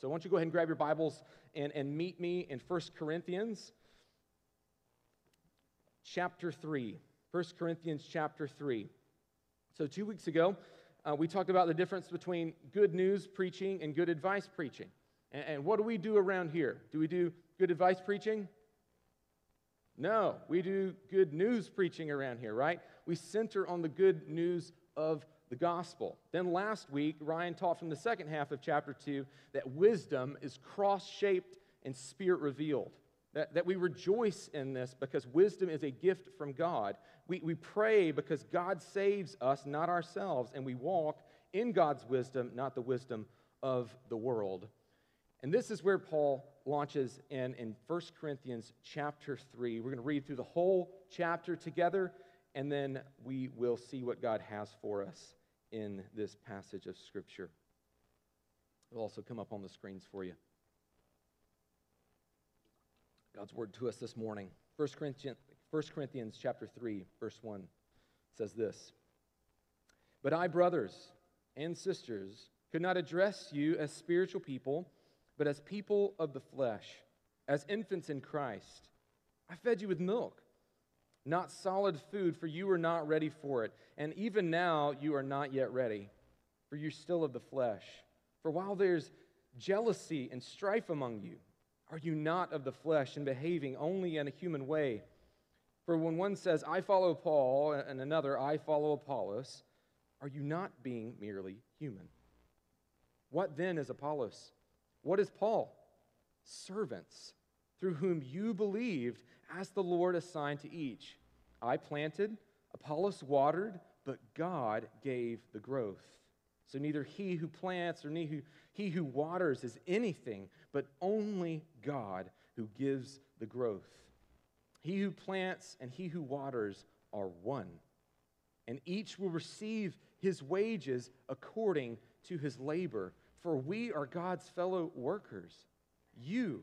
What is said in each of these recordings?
So why don't you go ahead and grab your Bibles and, and meet me in 1 Corinthians chapter 3. 1 Corinthians chapter 3. So, two weeks ago, uh, we talked about the difference between good news preaching and good advice preaching. And, and what do we do around here? Do we do good advice preaching? No, we do good news preaching around here, right? We center on the good news of the gospel. Then last week, Ryan taught from the second half of chapter 2 that wisdom is cross shaped and spirit revealed. That, that we rejoice in this because wisdom is a gift from God. We, we pray because God saves us, not ourselves, and we walk in God's wisdom, not the wisdom of the world. And this is where Paul launches in in 1 Corinthians chapter 3. We're going to read through the whole chapter together, and then we will see what God has for us in this passage of Scripture. It'll also come up on the screens for you. God's word to us this morning. 1 Corinthians, 1 Corinthians chapter 3, verse 1 says this. But I, brothers and sisters, could not address you as spiritual people, but as people of the flesh, as infants in Christ. I fed you with milk, not solid food, for you were not ready for it. And even now you are not yet ready, for you're still of the flesh. For while there's jealousy and strife among you, are you not of the flesh and behaving only in a human way? For when one says, I follow Paul, and another, I follow Apollos, are you not being merely human? What then is Apollos? What is Paul? Servants through whom you believed as the Lord assigned to each. I planted, Apollos watered, but God gave the growth. So neither he who plants or he who waters is anything, but only God who gives the growth. He who plants and he who waters are one, and each will receive his wages according to his labor. For we are God's fellow workers. You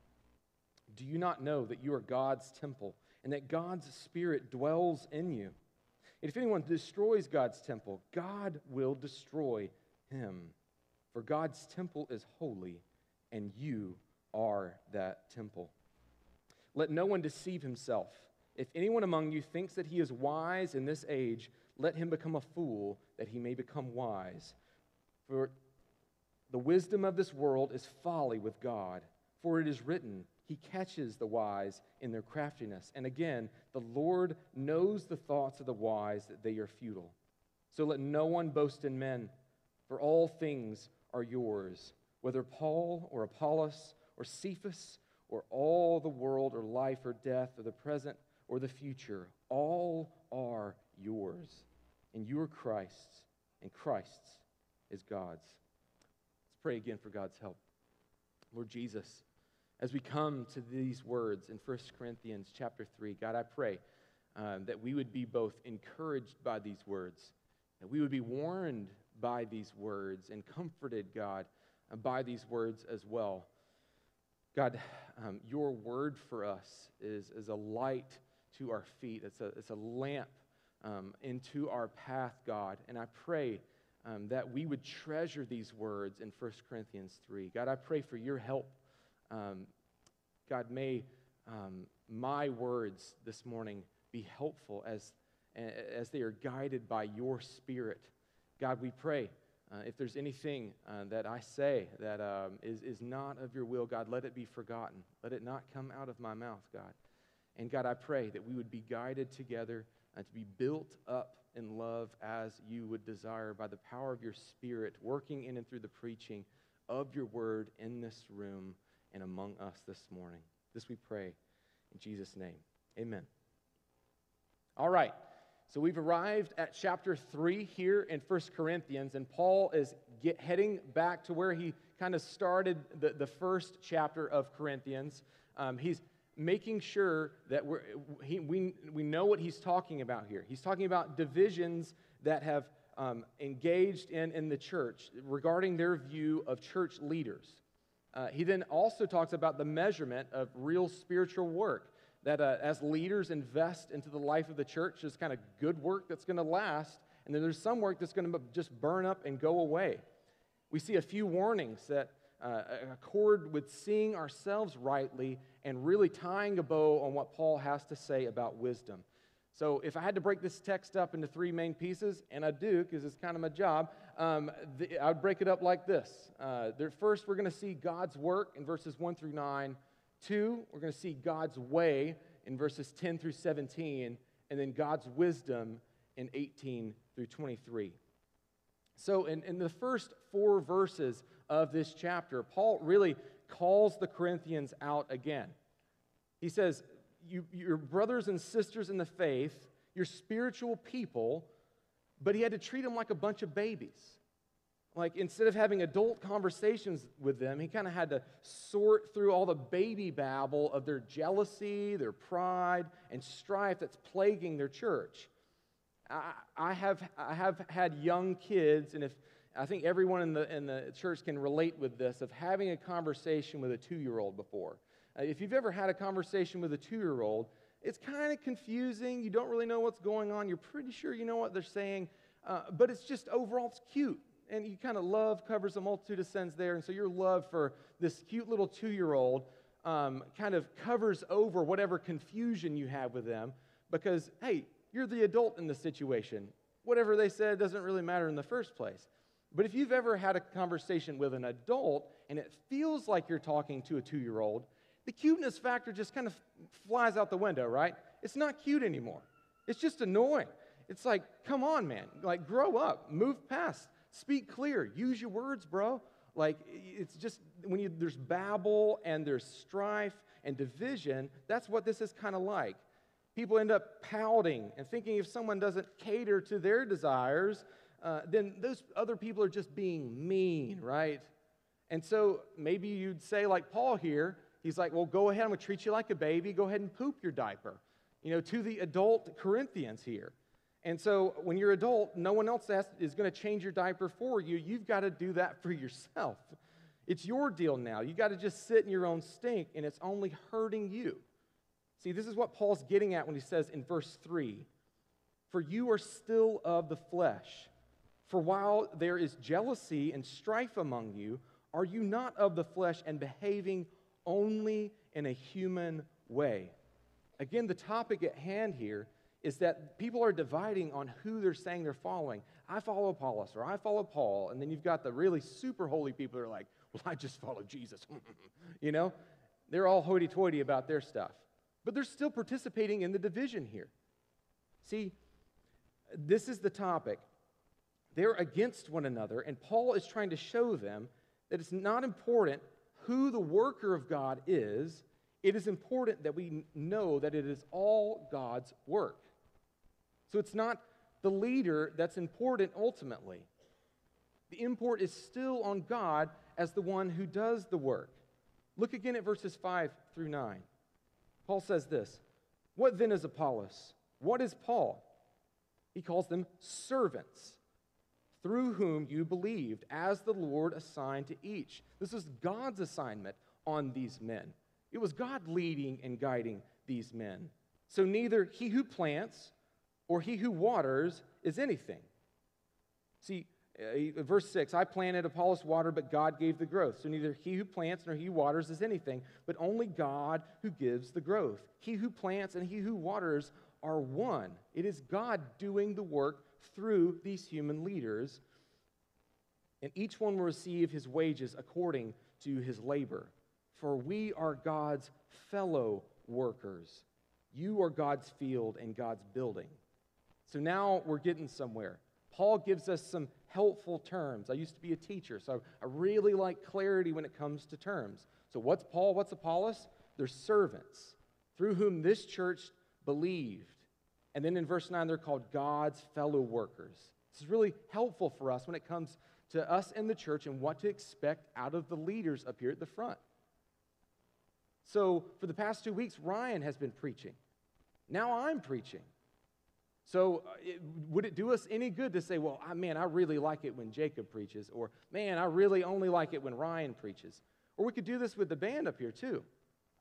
Do you not know that you are God's temple and that God's Spirit dwells in you? And if anyone destroys God's temple, God will destroy him. For God's temple is holy, and you are that temple. Let no one deceive himself. If anyone among you thinks that he is wise in this age, let him become a fool that he may become wise. For the wisdom of this world is folly with God. For it is written, He catches the wise in their craftiness. And again, the Lord knows the thoughts of the wise, that they are futile. So let no one boast in men, for all things are yours, whether Paul or Apollos or Cephas or all the world or life or death or the present or the future, all are yours. And you are Christ's, and Christ's is God's. Let's pray again for God's help. Lord Jesus, as we come to these words in 1 Corinthians chapter 3, God, I pray um, that we would be both encouraged by these words, that we would be warned by these words, and comforted, God, by these words as well. God, um, your word for us is, is a light to our feet, it's a, it's a lamp um, into our path, God. And I pray um, that we would treasure these words in 1 Corinthians 3. God, I pray for your help. Um, God, may um, my words this morning be helpful as, as they are guided by your Spirit. God, we pray uh, if there's anything uh, that I say that um, is is, not of your will, God, let it be forgotten. Let it not come out of my mouth, God. And God, I pray that we would be guided together and to be built up in love as you would desire by the power of your Spirit, working in and through the preaching of your word in this room and among us this morning. This we pray in Jesus' name. Amen. All right. So we've arrived at chapter 3 here in 1 Corinthians, and Paul is get, heading back to where he kind of started the, the first chapter of Corinthians. Um, he's making sure that we're, he, we, we know what he's talking about here. He's talking about divisions that have um, engaged in, in the church regarding their view of church leaders. Uh, he then also talks about the measurement of real spiritual work that uh, as leaders invest into the life of the church, there's kind of good work that's going to last, and then there's some work that's going to just burn up and go away. We see a few warnings that uh, accord with seeing ourselves rightly and really tying a bow on what Paul has to say about wisdom. So, if I had to break this text up into three main pieces, and I do because it's kind of my job, um, the, I would break it up like this. Uh, there, first, we're going to see God's work in verses 1 through 9. Two, we're going to see God's way in verses 10 through 17, and then God's wisdom in 18 through 23. So, in, in the first four verses of this chapter, Paul really calls the Corinthians out again. He says, you, Your brothers and sisters in the faith, your spiritual people, but he had to treat them like a bunch of babies. Like, instead of having adult conversations with them, he kind of had to sort through all the baby babble of their jealousy, their pride, and strife that's plaguing their church. I, I, have, I have had young kids, and if I think everyone in the, in the church can relate with this of having a conversation with a two year old before. Uh, if you've ever had a conversation with a two year old, it's kind of confusing. You don't really know what's going on. You're pretty sure you know what they're saying, uh, but it's just overall, it's cute. And you kind of love covers a multitude of sins there. And so your love for this cute little two year old um, kind of covers over whatever confusion you have with them because, hey, you're the adult in the situation. Whatever they said doesn't really matter in the first place. But if you've ever had a conversation with an adult and it feels like you're talking to a two year old, the cuteness factor just kind of flies out the window, right? It's not cute anymore. It's just annoying. It's like, come on, man. Like, grow up, move past, speak clear, use your words, bro. Like, it's just when you, there's babble and there's strife and division, that's what this is kind of like. People end up pouting and thinking if someone doesn't cater to their desires, uh, then those other people are just being mean, right? And so maybe you'd say, like Paul here, he's like, well, go ahead, I'm going to treat you like a baby. Go ahead and poop your diaper, you know, to the adult Corinthians here. And so when you're adult, no one else has, is going to change your diaper for you. You've got to do that for yourself. It's your deal now. You got to just sit in your own stink, and it's only hurting you. See, this is what Paul's getting at when he says in verse 3 For you are still of the flesh for while there is jealousy and strife among you, are you not of the flesh and behaving only in a human way? Again, the topic at hand here is that people are dividing on who they're saying they're following. I follow Apollos or I follow Paul. And then you've got the really super holy people who are like, well, I just follow Jesus. you know, they're all hoity toity about their stuff. But they're still participating in the division here. See, this is the topic. They're against one another, and Paul is trying to show them that it's not important who the worker of God is, it is important that we know that it is all God's work. So it's not the leader that's important ultimately. The import is still on God as the one who does the work. Look again at verses 5 through 9. Paul says this What then is Apollos? What is Paul? He calls them servants through whom you believed, as the Lord assigned to each. This is God's assignment on these men. It was God leading and guiding these men. So neither he who plants or he who waters is anything. See, uh, verse 6 I planted, Apollos water, but God gave the growth. So neither he who plants nor he who waters is anything, but only God who gives the growth. He who plants and he who waters are one. It is God doing the work through these human leaders, and each one will receive his wages according to his labor. For we are God's fellow workers. You are God's field and God's building. So now we're getting somewhere. Paul gives us some helpful terms. I used to be a teacher, so I really like clarity when it comes to terms. So, what's Paul? What's Apollos? They're servants through whom this church believed. And then in verse 9, they're called God's fellow workers. This is really helpful for us when it comes to us in the church and what to expect out of the leaders up here at the front. So, for the past two weeks, Ryan has been preaching. Now I'm preaching. So, uh, it, would it do us any good to say, well, I, man, I really like it when Jacob preaches, or man, I really only like it when Ryan preaches? Or we could do this with the band up here, too.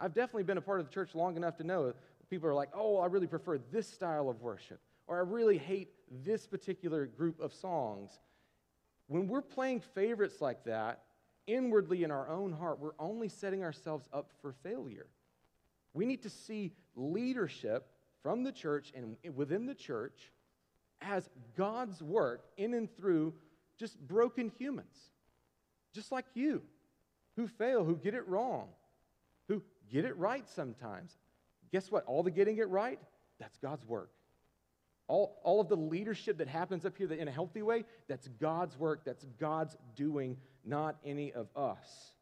I've definitely been a part of the church long enough to know people are like, oh, I really prefer this style of worship, or I really hate this particular group of songs. When we're playing favorites like that, inwardly in our own heart, we're only setting ourselves up for failure. We need to see leadership from the church and within the church as God's work in and through just broken humans, just like you, who fail, who get it wrong, who get it right sometimes. Guess what? All the getting it right, that's God's work. All, all of the leadership that happens up here in a healthy way, that's God's work, that's God's doing, not any of us.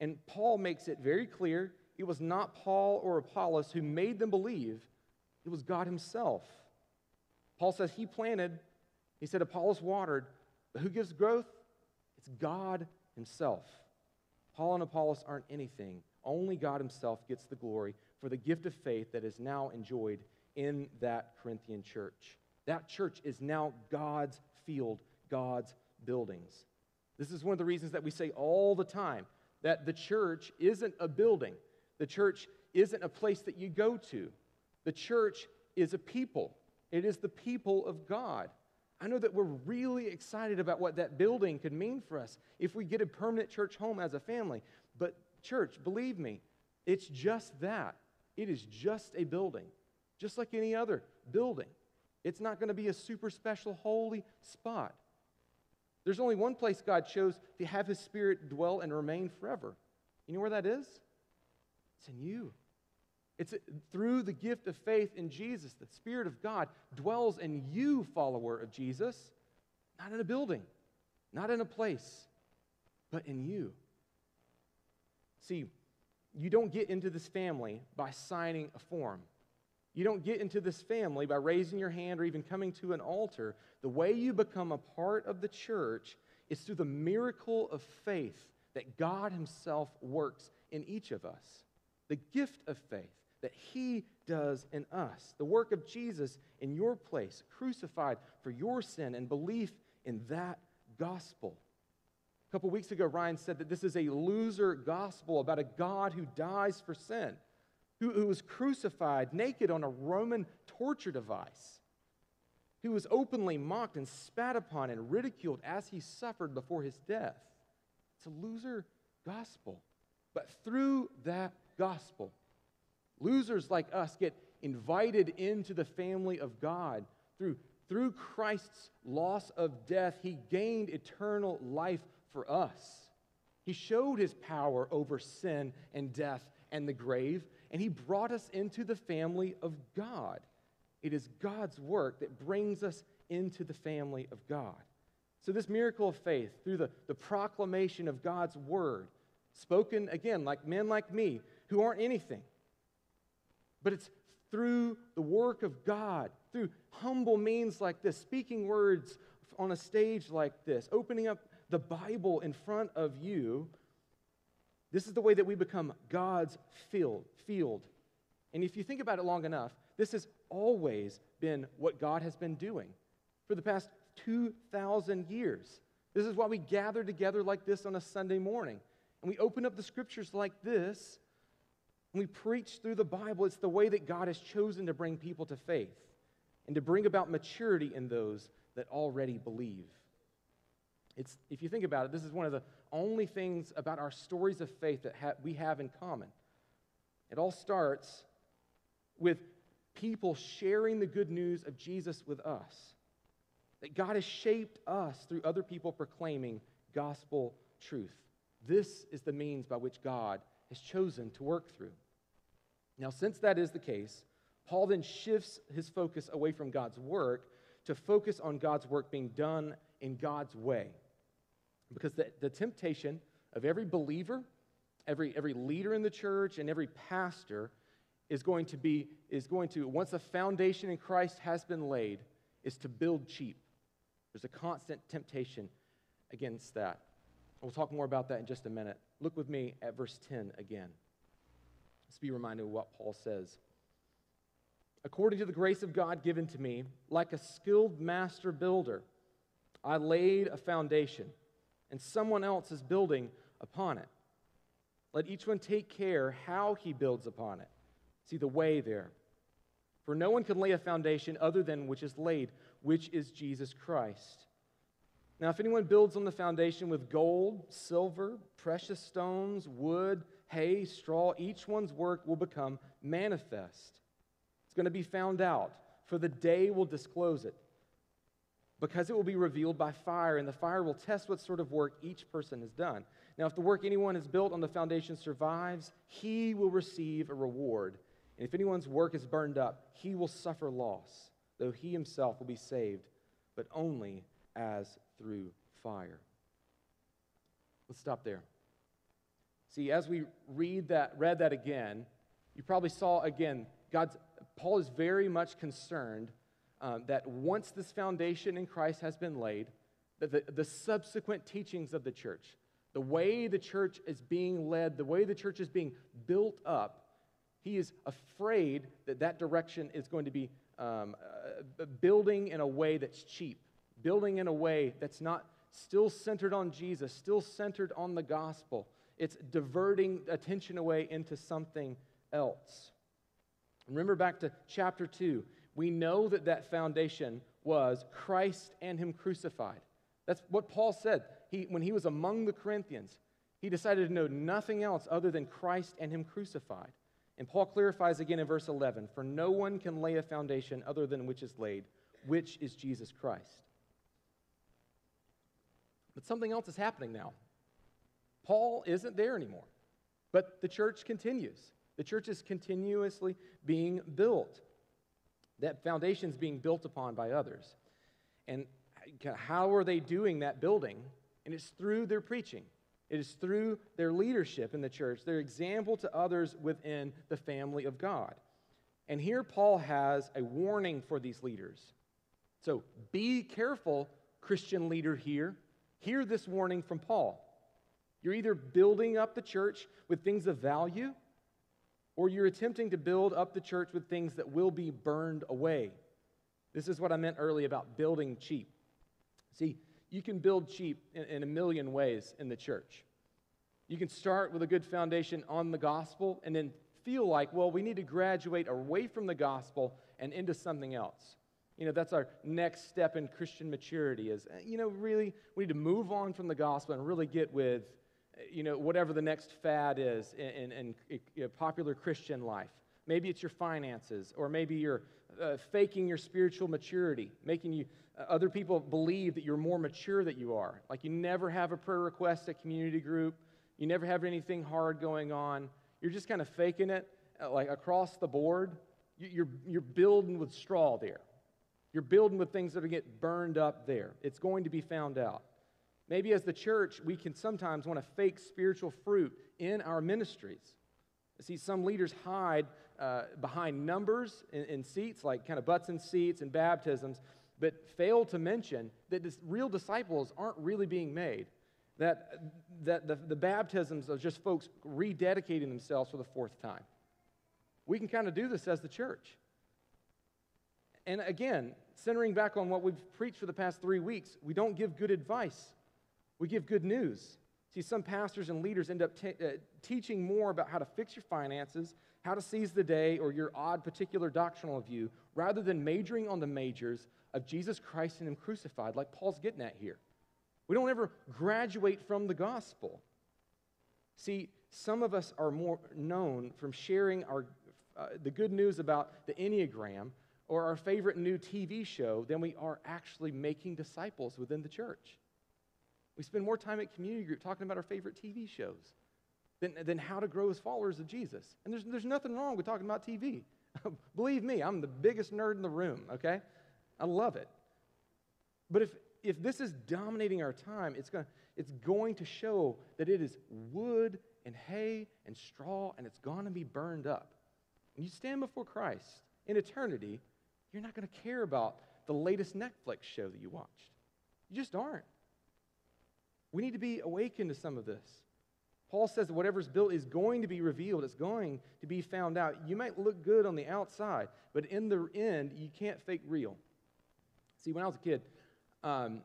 And Paul makes it very clear it was not Paul or Apollos who made them believe, it was God Himself. Paul says he planted, he said Apollos watered, but who gives growth? It's God Himself. Paul and Apollos aren't anything. Only God Himself gets the glory for the gift of faith that is now enjoyed in that Corinthian church. That church is now God's field, God's buildings. This is one of the reasons that we say all the time that the church isn't a building, the church isn't a place that you go to. The church is a people, it is the people of God. I know that we're really excited about what that building could mean for us if we get a permanent church home as a family. But, church, believe me, it's just that. It is just a building, just like any other building. It's not going to be a super special, holy spot. There's only one place God chose to have his spirit dwell and remain forever. You know where that is? It's in you. It's uh, through the gift of faith in Jesus. The Spirit of God dwells in you, follower of Jesus, not in a building, not in a place, but in you. See, you don't get into this family by signing a form. You don't get into this family by raising your hand or even coming to an altar. The way you become a part of the church is through the miracle of faith that God Himself works in each of us. The gift of faith that He does in us. The work of Jesus in your place, crucified for your sin and belief in that gospel. A couple weeks ago, Ryan said that this is a loser gospel about a God who dies for sin who, who was crucified naked on a Roman torture device, who was openly mocked and spat upon and ridiculed as he suffered before his death. It's a loser gospel. But through that gospel, losers like us get invited into the family of God. Through, through Christ's loss of death, he gained eternal life for us. He showed his power over sin and death and the grave, and he brought us into the family of God. It is God's work that brings us into the family of God. So, this miracle of faith, through the, the proclamation of God's word, spoken again like men like me who aren't anything, but it's through the work of God, through humble means like this, speaking words on a stage like this, opening up the Bible in front of you this is the way that we become God's field, field. And if you think about it long enough, this has always been what God has been doing for the past 2,000 years. This is why we gather together like this on a Sunday morning. And we open up the scriptures like this, and we preach through the Bible. It's the way that God has chosen to bring people to faith and to bring about maturity in those that already believe. It's, if you think about it, this is one of the only things about our stories of faith that ha- we have in common. It all starts with people sharing the good news of Jesus with us. That God has shaped us through other people proclaiming gospel truth. This is the means by which God has chosen to work through. Now, since that is the case, Paul then shifts his focus away from God's work to focus on God's work being done in God's way. Because the, the temptation of every believer, every, every leader in the church, and every pastor is going to be, is going to, once a foundation in Christ has been laid, is to build cheap. There's a constant temptation against that. We'll talk more about that in just a minute. Look with me at verse 10 again. Let's be reminded of what Paul says. According to the grace of God given to me, like a skilled master builder, I laid a foundation, and someone else is building upon it. Let each one take care how he builds upon it. See the way there. For no one can lay a foundation other than which is laid, which is Jesus Christ. Now, if anyone builds on the foundation with gold, silver, precious stones, wood, hay, straw, each one's work will become manifest. It's going to be found out, for the day will disclose it. Because it will be revealed by fire, and the fire will test what sort of work each person has done. Now, if the work anyone has built on the foundation survives, he will receive a reward. And if anyone's work is burned up, he will suffer loss, though he himself will be saved, but only as through fire. Let's stop there. See, as we read that, read that again, you probably saw again, God's, Paul is very much concerned um, that once this foundation in Christ has been laid, that the, the subsequent teachings of the church, the way the church is being led, the way the church is being built up, he is afraid that that direction is going to be um, uh, building in a way that's cheap, building in a way that's not still centered on Jesus, still centered on the gospel. It's diverting attention away into something else. Remember back to chapter 2. We know that that foundation was Christ and Him crucified. That's what Paul said. He, when he was among the Corinthians, he decided to know nothing else other than Christ and Him crucified. And Paul clarifies again in verse 11 For no one can lay a foundation other than which is laid, which is Jesus Christ. But something else is happening now. Paul isn't there anymore, but the church continues. The church is continuously being built. That foundation is being built upon by others. And how are they doing that building? And it's through their preaching. It is through their leadership in the church, their example to others within the family of God. And here Paul has a warning for these leaders. So be careful, Christian leader here. Hear this warning from Paul. You're either building up the church with things of value, or you're attempting to build up the church with things that will be burned away. This is what I meant earlier about building cheap. See, you can build cheap in, in, a million ways in the church. You can start with a good foundation on the gospel and then feel like, well, we need to graduate away from the gospel and into something else. You know, that's our next step in Christian maturity is, eh, you know, really, we need to move on from the gospel and really get with, you know, whatever the next fad is in, in, in popular Christian life. Maybe it's your finances, or maybe you're uh, faking your spiritual maturity, making you uh, other people believe that you're more mature than you are. Like you never have a prayer request at community group, you never have anything hard going on. You're just kind of faking it, uh, like across the board. You're, you're building with straw there. You're building with things that are get burned up there. It's going to be found out. Maybe as the church, we can sometimes want to fake spiritual fruit in our ministries. See, some leaders hide uh, behind numbers in, seats, like kind of butts in seats and baptisms, but fail to mention that this, real disciples aren't really being made. That, that the, the baptisms are just folks rededicating themselves for the fourth time. We can kind of do this as the church. And again, centering back on what we've preached for the past three weeks, we don't give good advice, we give good news. See, some pastors and leaders end up t- uh, teaching more about how to fix your finances, how to seize the day, or your odd particular doctrinal view, rather than majoring on the majors of Jesus Christ and Him crucified, like Paul's getting at here. We don't ever graduate from the gospel. See, some of us are more known from sharing our, uh, the good news about the Enneagram or our favorite new TV show than we are actually making disciples within the church. We spend more time at community group talking about our favorite TV shows than, than how to grow as followers of Jesus. And there's, there's nothing wrong with talking about TV. Believe me, I'm the biggest nerd in the room, okay? I love it. But if, if this is dominating our time, it's, gonna, it's going to show that it is wood and hay and straw and it's going to be burned up. When you stand before Christ in eternity, you're not going to care about the latest Netflix show that you watched. You just aren't. We need to be awakened to some of this. Paul says that whatever's built is going to be revealed, it's going to be found out. You might look good on the outside, but in the end, you can't fake real. See, when I was a kid, um,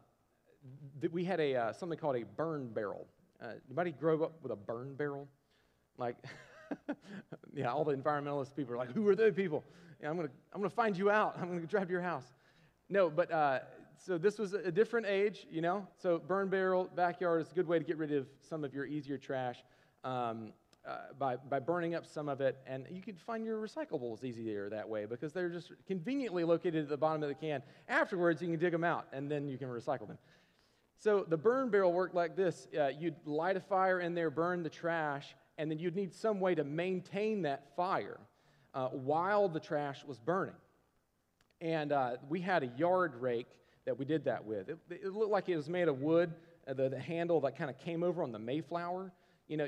th- we had a, uh, something called a burn barrel. Uh, anybody grow up with a burn barrel? Like, yeah, all the environmentalist people are like, who are those people? Yeah, I'm going to I'm gonna find you out. I'm going to drive to your house. No, but uh, so this was a different age, you know? So burn barrel, backyard is a good way to get rid of some of your easier trash um, uh, by, by burning up some of it. And you can find your recyclables easier that way because they're just conveniently located at the bottom of the can. Afterwards, you can dig them out and then you can recycle them. So the burn barrel worked like this. Uh, you'd light a fire in there, burn the trash, and then you'd need some way to maintain that fire uh, while the trash was burning. And uh, we had a yard rake that we did that with. It, it looked like it was made of wood, uh, the, the, handle that kind of came over on the Mayflower. You know,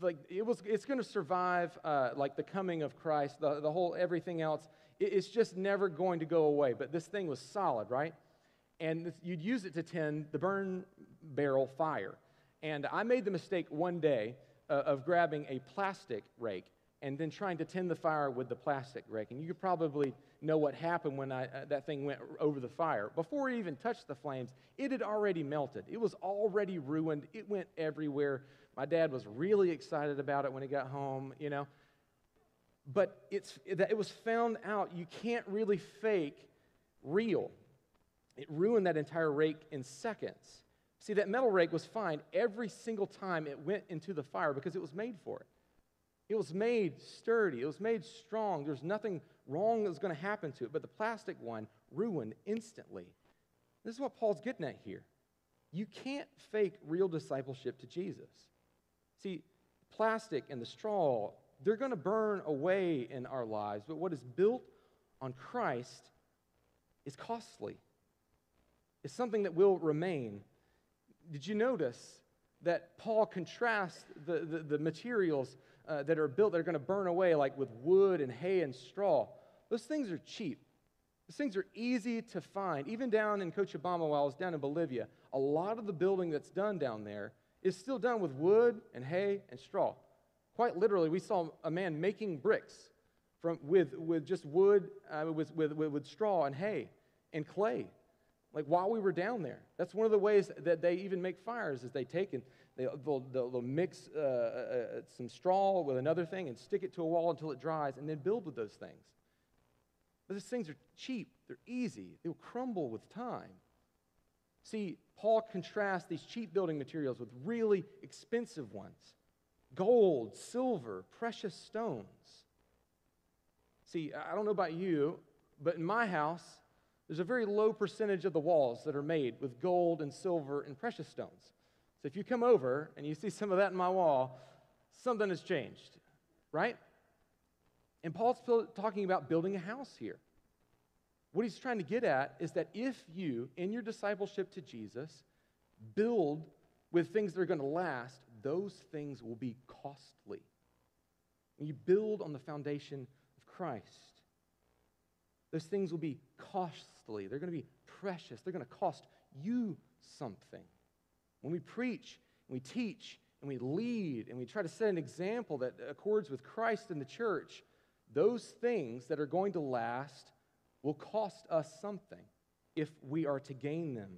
like it was, it's going to survive uh, like the coming of Christ, the, the whole everything else. It, it's just never going to go away. But this thing was solid, right? And this, you'd use it to tend the burn barrel fire. And I made the mistake one day uh, of grabbing a plastic rake and then trying to tend the fire with the plastic rake. And you could probably know what happened when I, uh, that thing went over the fire. Before it even touched the flames, it had already melted. It was already ruined. It went everywhere. My dad was really excited about it when he got home, you know. But it's, it was found out you can't really fake real. It ruined that entire rake in seconds. See, that metal rake was fine every single time it went into the fire because it was made for it. It was made sturdy, it was made strong. There's nothing wrong is going to happen to it. But the plastic one ruined instantly. This is what Paul's getting at here. You can't fake real discipleship to Jesus. See, plastic and the straw, they're going to burn away in our lives, but what is built on Christ is costly. It's something that will remain. Did you notice that Paul contrasts the, the, the materials uh, that are built that are going to burn away, like with wood and hay and straw, those things are cheap. Those things are easy to find. Even down in Cochabamba, while I was down in Bolivia, a lot of the building that's done down there is still done with wood and hay and straw. Quite literally, we saw a man making bricks from, with, with just wood, uh, with, with, with, straw and hay and clay like while we were down there that's one of the ways that they even make fires is they take and they, will they'll, they'll mix uh, uh, uh, some straw with another thing and stick it to a wall until it dries and then build with those things. But these things are cheap, they're easy, they'll crumble with time. See, Paul contrasts these cheap building materials with really expensive ones gold, silver, precious stones. See, I don't know about you, but in my house, there's a very low percentage of the walls that are made with gold and silver and precious stones. So if you come over and you see some of that in my wall, something has changed, right? And Paul's talking about building a house here. What he's trying to get at is that if you, in your discipleship to Jesus, build with things that are going to last, those things will be costly. When you build on the foundation of Christ, those things will be costly. They're going to be precious. They're going to cost you something. When we preach, and we teach, and we lead, and we try to set an example that accords with Christ and the church, those things that are going to last will cost us something if we are to gain them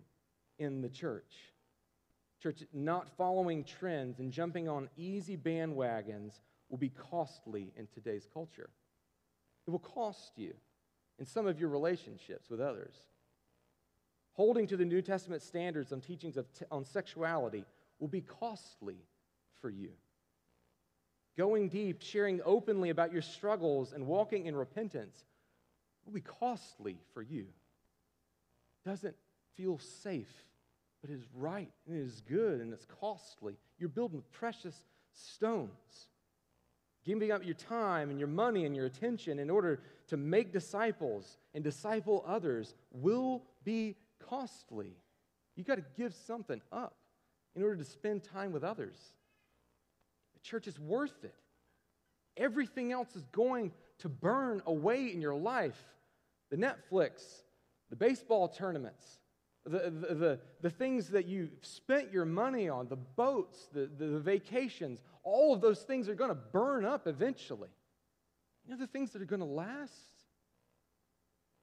in the church. Church, not following trends and jumping on easy bandwagons will be costly in today's culture. It will cost you in some of your relationships with others holding to the New Testament standards on teachings t- on sexuality will be costly for you. Going deep, sharing openly about your struggles, and walking in repentance will be costly for you. Doesn't feel safe, but is right, and it is good, and it's costly. You're building precious stones. Giving up your time and your money and your attention in order to make disciples and disciple others will be costly. You got to give something up in order to spend time with others. The church is worth it. Everything else is going to burn away in your life. The Netflix, the baseball tournaments, the, the, the, the, things that you spent your money on, the boats, the, the, the vacations, all of those things are going to burn up eventually. You know the things that are going to last?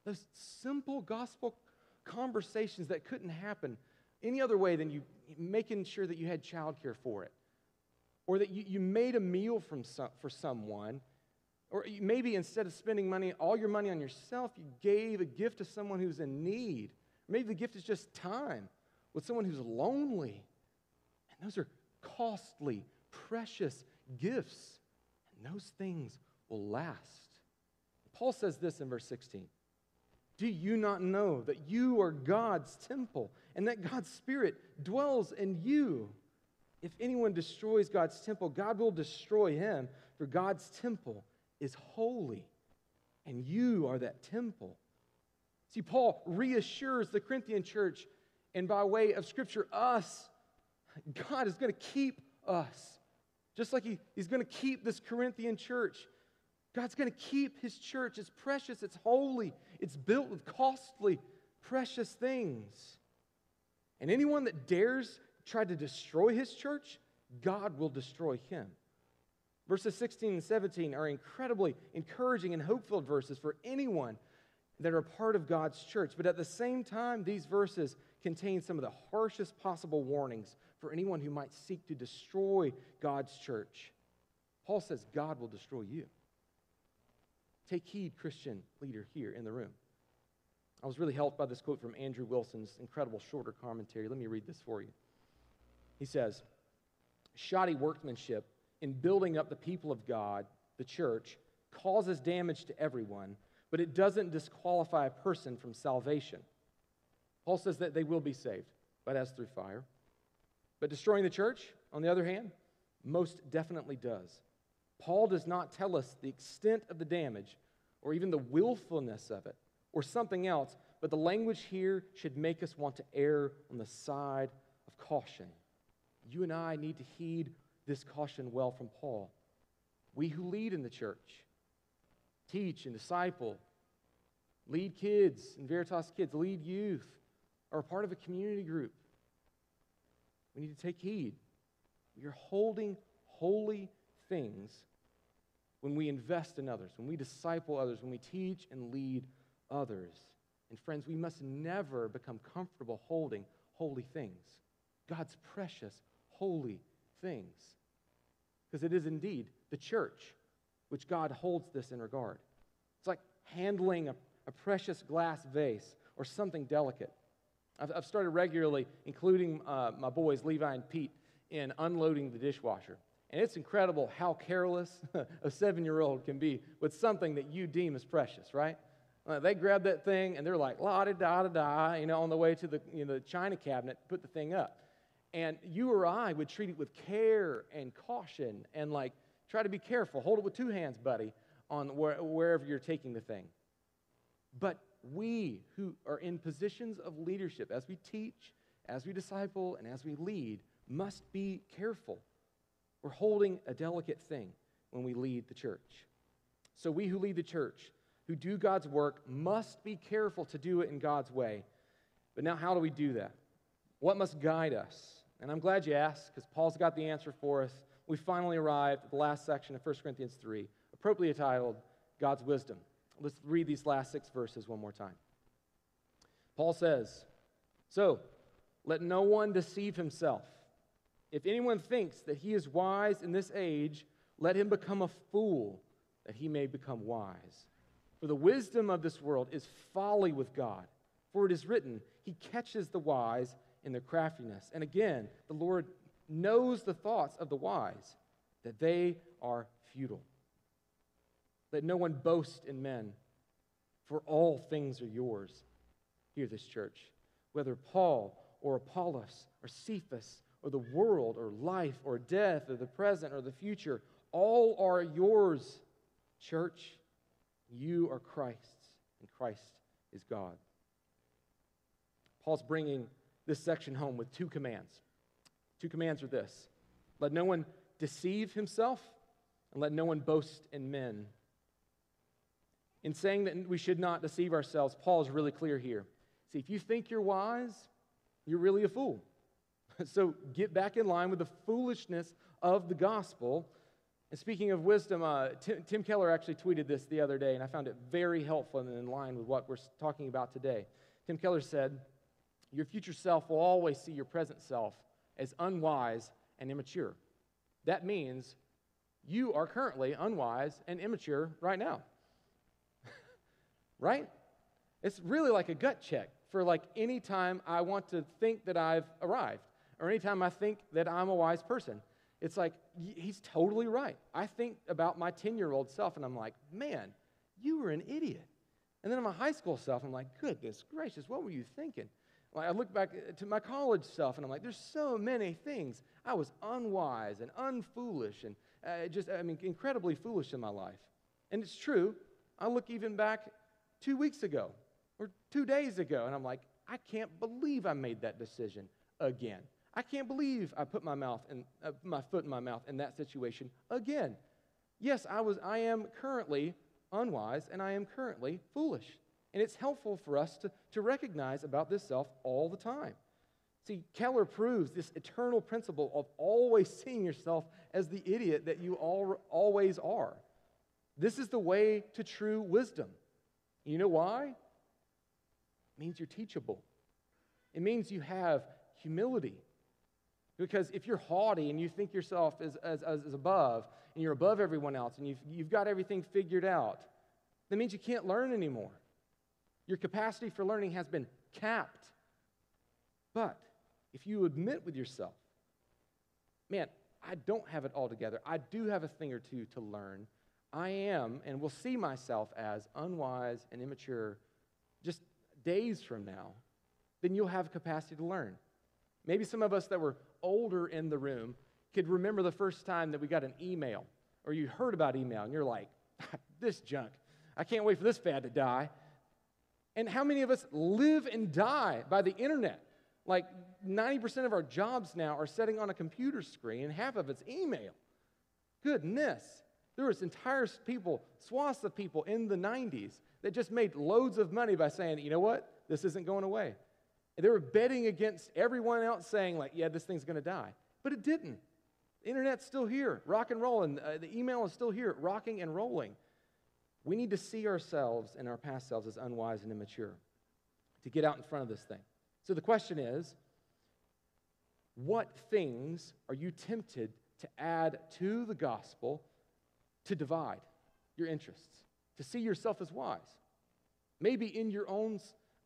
Those simple gospel conversations that couldn't happen any other way than you making sure that you had childcare for it, or that you, you made a meal from some, for someone, or maybe instead of spending money, all your money on yourself, you gave a gift to someone who's in need. Maybe the gift is just time with someone who's lonely. And those are costly, precious gifts. And those things will last. Paul says this in verse 16 Do you not know that you are God's temple and that God's Spirit dwells in you? If anyone destroys God's temple, God will destroy him, for God's temple is holy, and you are that temple. See, Paul reassures the Corinthian church, and by way of Scripture, us, God is going to keep us. Just like he, He's going to keep this Corinthian church. God's going to keep His church. It's precious, it's holy, it's built with costly, precious things. And anyone that dares try to destroy His church, God will destroy him. Verses 16 and 17 are incredibly encouraging and hope filled verses for anyone that are part of God's church. But at the same time, these verses contain some of the harshest possible warnings for anyone who might seek to destroy God's church. Paul says, God will destroy you. Take heed, Christian leader here in the room. I was really helped by this quote from Andrew Wilson's incredible shorter commentary. Let me read this for you. He says, Shoddy workmanship in building up the people of God, the church, causes damage to everyone but it doesn't disqualify a person from salvation. Paul says that they will be saved, but as through fire. But destroying the church, on the other hand, most definitely does. Paul does not tell us the extent of the damage or even the willfulness of it or something else, but the language here should make us want to err on the side of caution. You and I need to heed this caution well from Paul. We who lead in the church, teach and disciple, lead kids and Veritas kids, lead youth, are part of a community group. We need to take heed. We are holding holy things when we invest in others, when we disciple others, when we teach and lead others. And friends, we must never become comfortable holding holy things, God's precious, holy things. Because it is indeed the church which God holds this in regard. It's like handling a, a precious glass vase or something delicate. I've, I've started regularly including uh, my boys, Levi and Pete, in unloading the dishwasher. And it's incredible how careless a seven year old can be with something that you deem as precious, right? Uh, they grab that thing and they're like, la da da da da, you know, on the way to the, you know, the china cabinet, put the thing up. And you or I would treat it with care and caution and like, try to be careful. Hold it with two hands, buddy on where, wherever you're taking the thing. But we who are in positions of leadership, as we teach, as we disciple, and as we lead, must be careful. We're holding a delicate thing when we lead the church. So, we who lead the church, who do God's work, must be careful to do it in God's way. But now, how do we do that? What must guide us? And I'm glad you asked because Paul's got the answer for us. We finally arrived at the last section of 1 Corinthians 3 appropriately titled God's Wisdom. Let's read these last six verses one more time. Paul says, So, let no one deceive himself. If anyone thinks that he is wise in this age, let him become a fool, that he may become wise. For the wisdom of this world is folly with God. For it is written, He catches the wise in their craftiness. And again, the Lord knows the thoughts of the wise, that they are futile. Let no one boast in men, for all things are yours. Hear this, church. Whether Paul or Apollos or Cephas or the world or life or death or the present or the future, all are yours, church. You are Christ's, and Christ is God. Paul's bringing this section home with two commands. Two commands are this let no one deceive himself, and let no one boast in men. In saying that we should not deceive ourselves, Paul is really clear here. See, if you think you're wise, you're really a fool. so get back in line with the foolishness of the gospel. And speaking of wisdom, uh, Tim, Tim Keller actually tweeted this the other day, and I found it very helpful and in line with what we're talking about today. Tim Keller said, Your future self will always see your present self as unwise and immature. That means you are currently unwise and immature right now. right? It's really like a gut check for like any time I want to think that I've arrived or anytime I think that I'm a wise person. It's like, he's totally right. I think about my 10 year old self and I'm like, man, you were an idiot. And then my high school self, I'm like, goodness gracious, what were you thinking? Like I look back to my college self and I'm like, there's so many things. I was unwise and unfoolish and uh, just, I mean, incredibly foolish in my life. And it's true. I look even back two weeks ago or two days ago and I'm like, I can't believe I made that decision again. I can't believe I put my mouth and uh, my foot in my mouth in that situation again. Yes, I was I am currently unwise and I am currently foolish. And it's helpful for us to, to recognize about this self all the time. See, Keller proves this eternal principle of always seeing yourself as the idiot that you all, always are. This is the way to true wisdom. You know why? It means you're teachable. It means you have humility. Because if you're haughty and you think yourself as, as, as above, and you're above everyone else, and you've, you've got everything figured out, that means you can't learn anymore. Your capacity for learning has been capped. But if you admit with yourself, man, I don't have it all together, I do have a thing or two to learn, I am and will see myself as unwise and immature just days from now, then you'll have capacity to learn. Maybe some of us that were older in the room could remember the first time that we got an email or you heard about email and you're like, this junk, I can't wait for this fad to die. And how many of us live and die by the internet? Like 90% of our jobs now are sitting on a computer screen, and half of it's email. Goodness. There was entire people, swaths of people in the 90s that just made loads of money by saying, you know what? This isn't going away. And they were betting against everyone else saying, like, yeah, this thing's going to die. But it didn't. The internet's still here, rock and rolling. Uh, the email is still here, rocking and rolling. We need to see ourselves and our past selves as unwise and immature to get out in front of this thing. So the question is what things are you tempted to add to the gospel to divide your interests, to see yourself as wise? Maybe in your own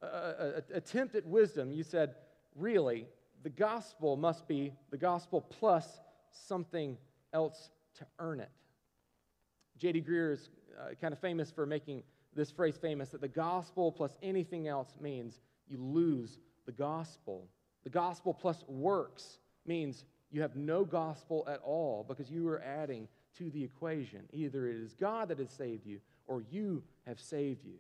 uh, attempt at wisdom, you said, really, the gospel must be the gospel plus something else to earn it. J.D. Greear is uh, kind of famous for making this phrase famous that the gospel plus anything else means you lose the gospel. The gospel plus works means you have no gospel at all because you are adding to the equation. Either it is God that has saved you or you have saved you.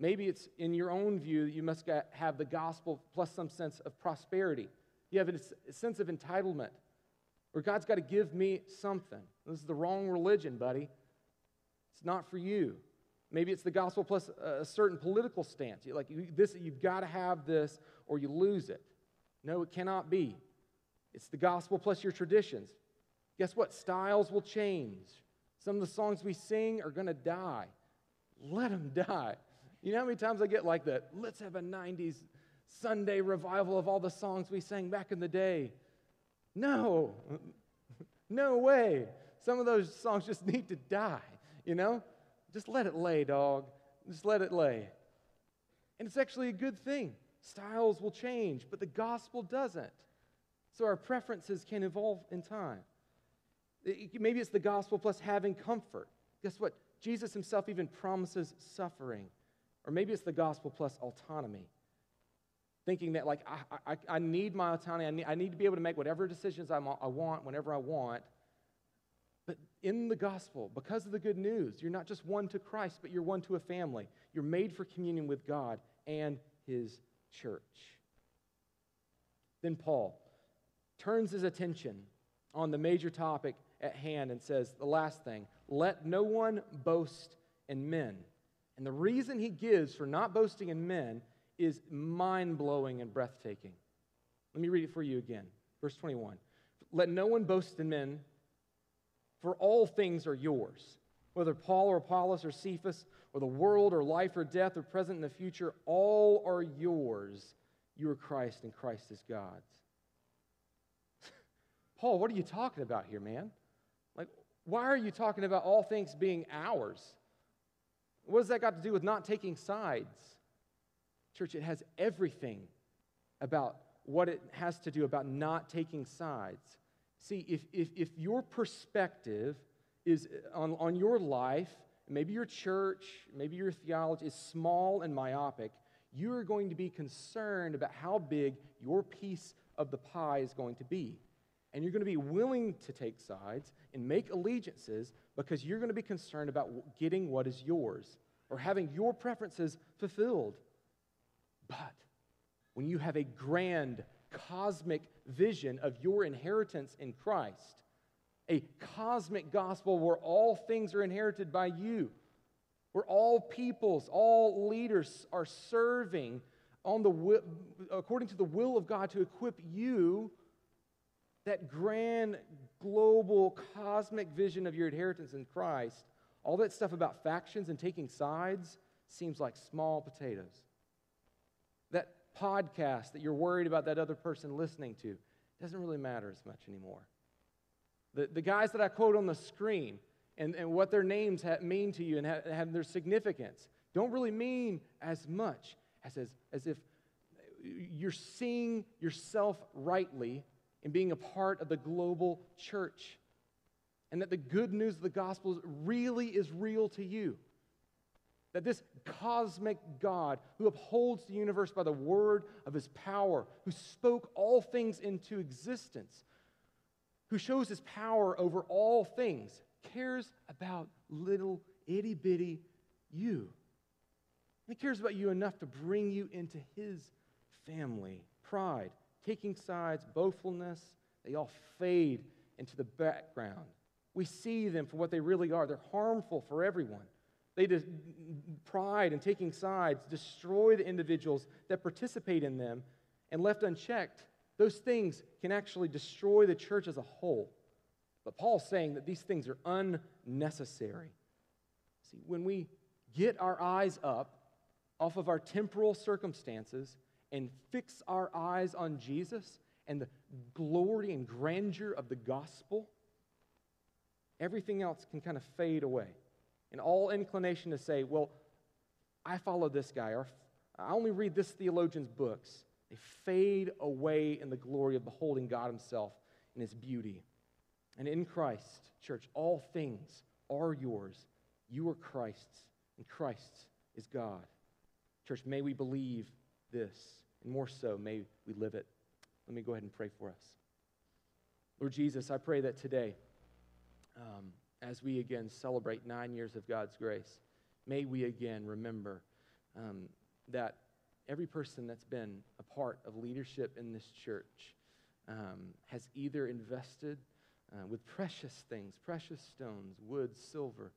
Maybe it's in your own view that you must have the gospel plus some sense of prosperity. You have a sense of entitlement, or God's got to give me something. This is the wrong religion, buddy. It's not for you. Maybe it's the gospel plus a certain political stance. Like this, you've got to have this, or you lose it. No, it cannot be. It's the gospel plus your traditions. Guess what? Styles will change. Some of the songs we sing are going to die. Let them die. You know how many times I get like that? Let's have a 90s Sunday revival of all the songs we sang back in the day. No, no way. Some of those songs just need to die, you know? Just let it lay, dog. Just let it lay. And it's actually a good thing. Styles will change, but the gospel doesn't. So our preferences can evolve in time. Maybe it's the gospel plus having comfort. Guess what? Jesus himself even promises suffering. Or maybe it's the gospel plus autonomy. Thinking that, like, I, I, I need my autonomy. I need, I need to be able to make whatever decisions I'm, I want whenever I want. But in the gospel, because of the good news, you're not just one to Christ, but you're one to a family. You're made for communion with God and his church. Then Paul turns his attention on the major topic at hand and says, the last thing, let no one boast in men. And the reason he gives for not boasting in men is mind blowing and breathtaking. Let me read it for you again. Verse 21. Let no one boast in men, for all things are yours. Whether Paul or Apollos or Cephas, or the world or life or death or present in the future, all are yours. You are Christ, and Christ is God's. Paul, what are you talking about here, man? Like, why are you talking about all things being ours? What does that got to do with not taking sides? Church, it has everything about what it has to do about not taking sides. See, if, if, if your perspective is uh, on, on your life, maybe your church, maybe your theology is small and myopic, you are going to be concerned about how big your piece of the pie is going to be. And you're going to be willing to take sides and make allegiances because you're going to be concerned about getting what is yours or having your preferences fulfilled. But when you have a grand cosmic vision of your inheritance in Christ, a cosmic gospel where all things are inherited by you, where all peoples, all leaders are serving on the according to the will of God to equip you that grand global cosmic vision of your inheritance in Christ, all that stuff about factions and taking sides seems like small potatoes. That podcast that you're worried about that other person listening to doesn't really matter as much anymore. The, the guys that I quote on the screen and, and what their names ha- mean to you and ha- have their significance don't really mean as much as, as, as if you're seeing yourself rightly in being a part of the global church. And that the good news of the gospel really is real to you. That this cosmic God who upholds the universe by the word of his power, who spoke all things into existence, who shows his power over all things, cares about little itty bitty you. He cares about you enough to bring you into his family. Pride, taking sides, boastfulness, they all fade into the background. We see them for what they really are. They're harmful for everyone. They just, pride and taking sides destroy the individuals that participate in them, and left unchecked, those things can actually destroy the church as a whole. But Paul's saying that these things are unnecessary. See, when we get our eyes up off of our temporal circumstances and fix our eyes on Jesus and the glory and grandeur of the gospel, everything else can kind of fade away. And all inclination to say, well, I follow this guy, or I only read this theologian's books, they fade away in the glory of beholding God Himself in His beauty. And in Christ, church, all things are yours. You are Christ's, and Christ is God. Church, may we believe this, and more so, may we live it. Let me go ahead and pray for us. Lord Jesus, I pray that today, um, as we again celebrate nine years of God's grace, may we again remember um, that every person that's been a part of leadership in this church um, has either invested uh, with precious things, precious stones, wood, silver,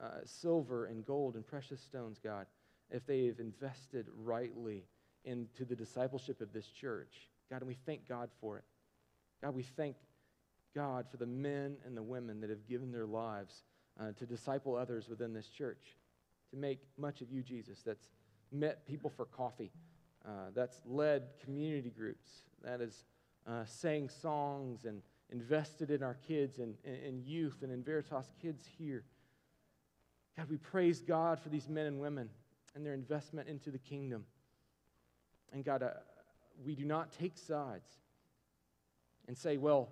uh, silver and gold and precious stones, God, if they have invested rightly into the discipleship of this church. God, and we thank God for it. God, we thank God for the men and the women that have given their lives uh, to disciple others within this church, to make much of you, Jesus, that's met people for coffee, uh, that's led community groups, that is uh, sang songs and invested in our kids and, and youth and in Veritas kids here. God, we praise God for these men and women and their investment into the kingdom. And God, uh, we do not take sides and say, well,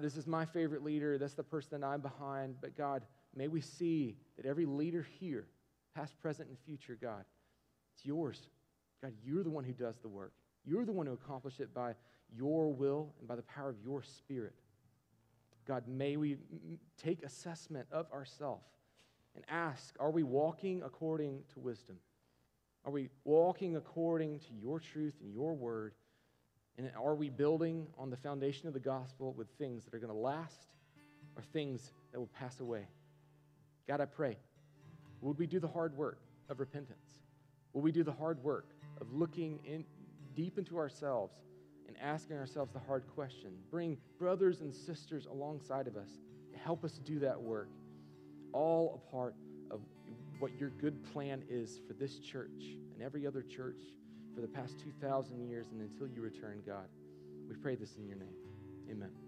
this is my favorite leader, that's the person that I'm behind. But God, may we see that every leader here, past, present, and future, God, it's yours. God, you're the one who does the work. You're the one who accomplishes it by your will and by the power of your spirit. God, may we take assessment of ourselves and ask are we walking according to wisdom? Are we walking according to your truth and your word? And are we building on the foundation of the gospel with things that are going to last or things that will pass away? God, I pray, would we do the hard work of repentance? Will we do the hard work of looking in, deep into ourselves and asking ourselves the hard question? Bring brothers and sisters alongside of us to help us do that work, all a part of what your good plan is for this church and every other church for the past 2,000 years and until you return, God. We pray this in your name. Amen.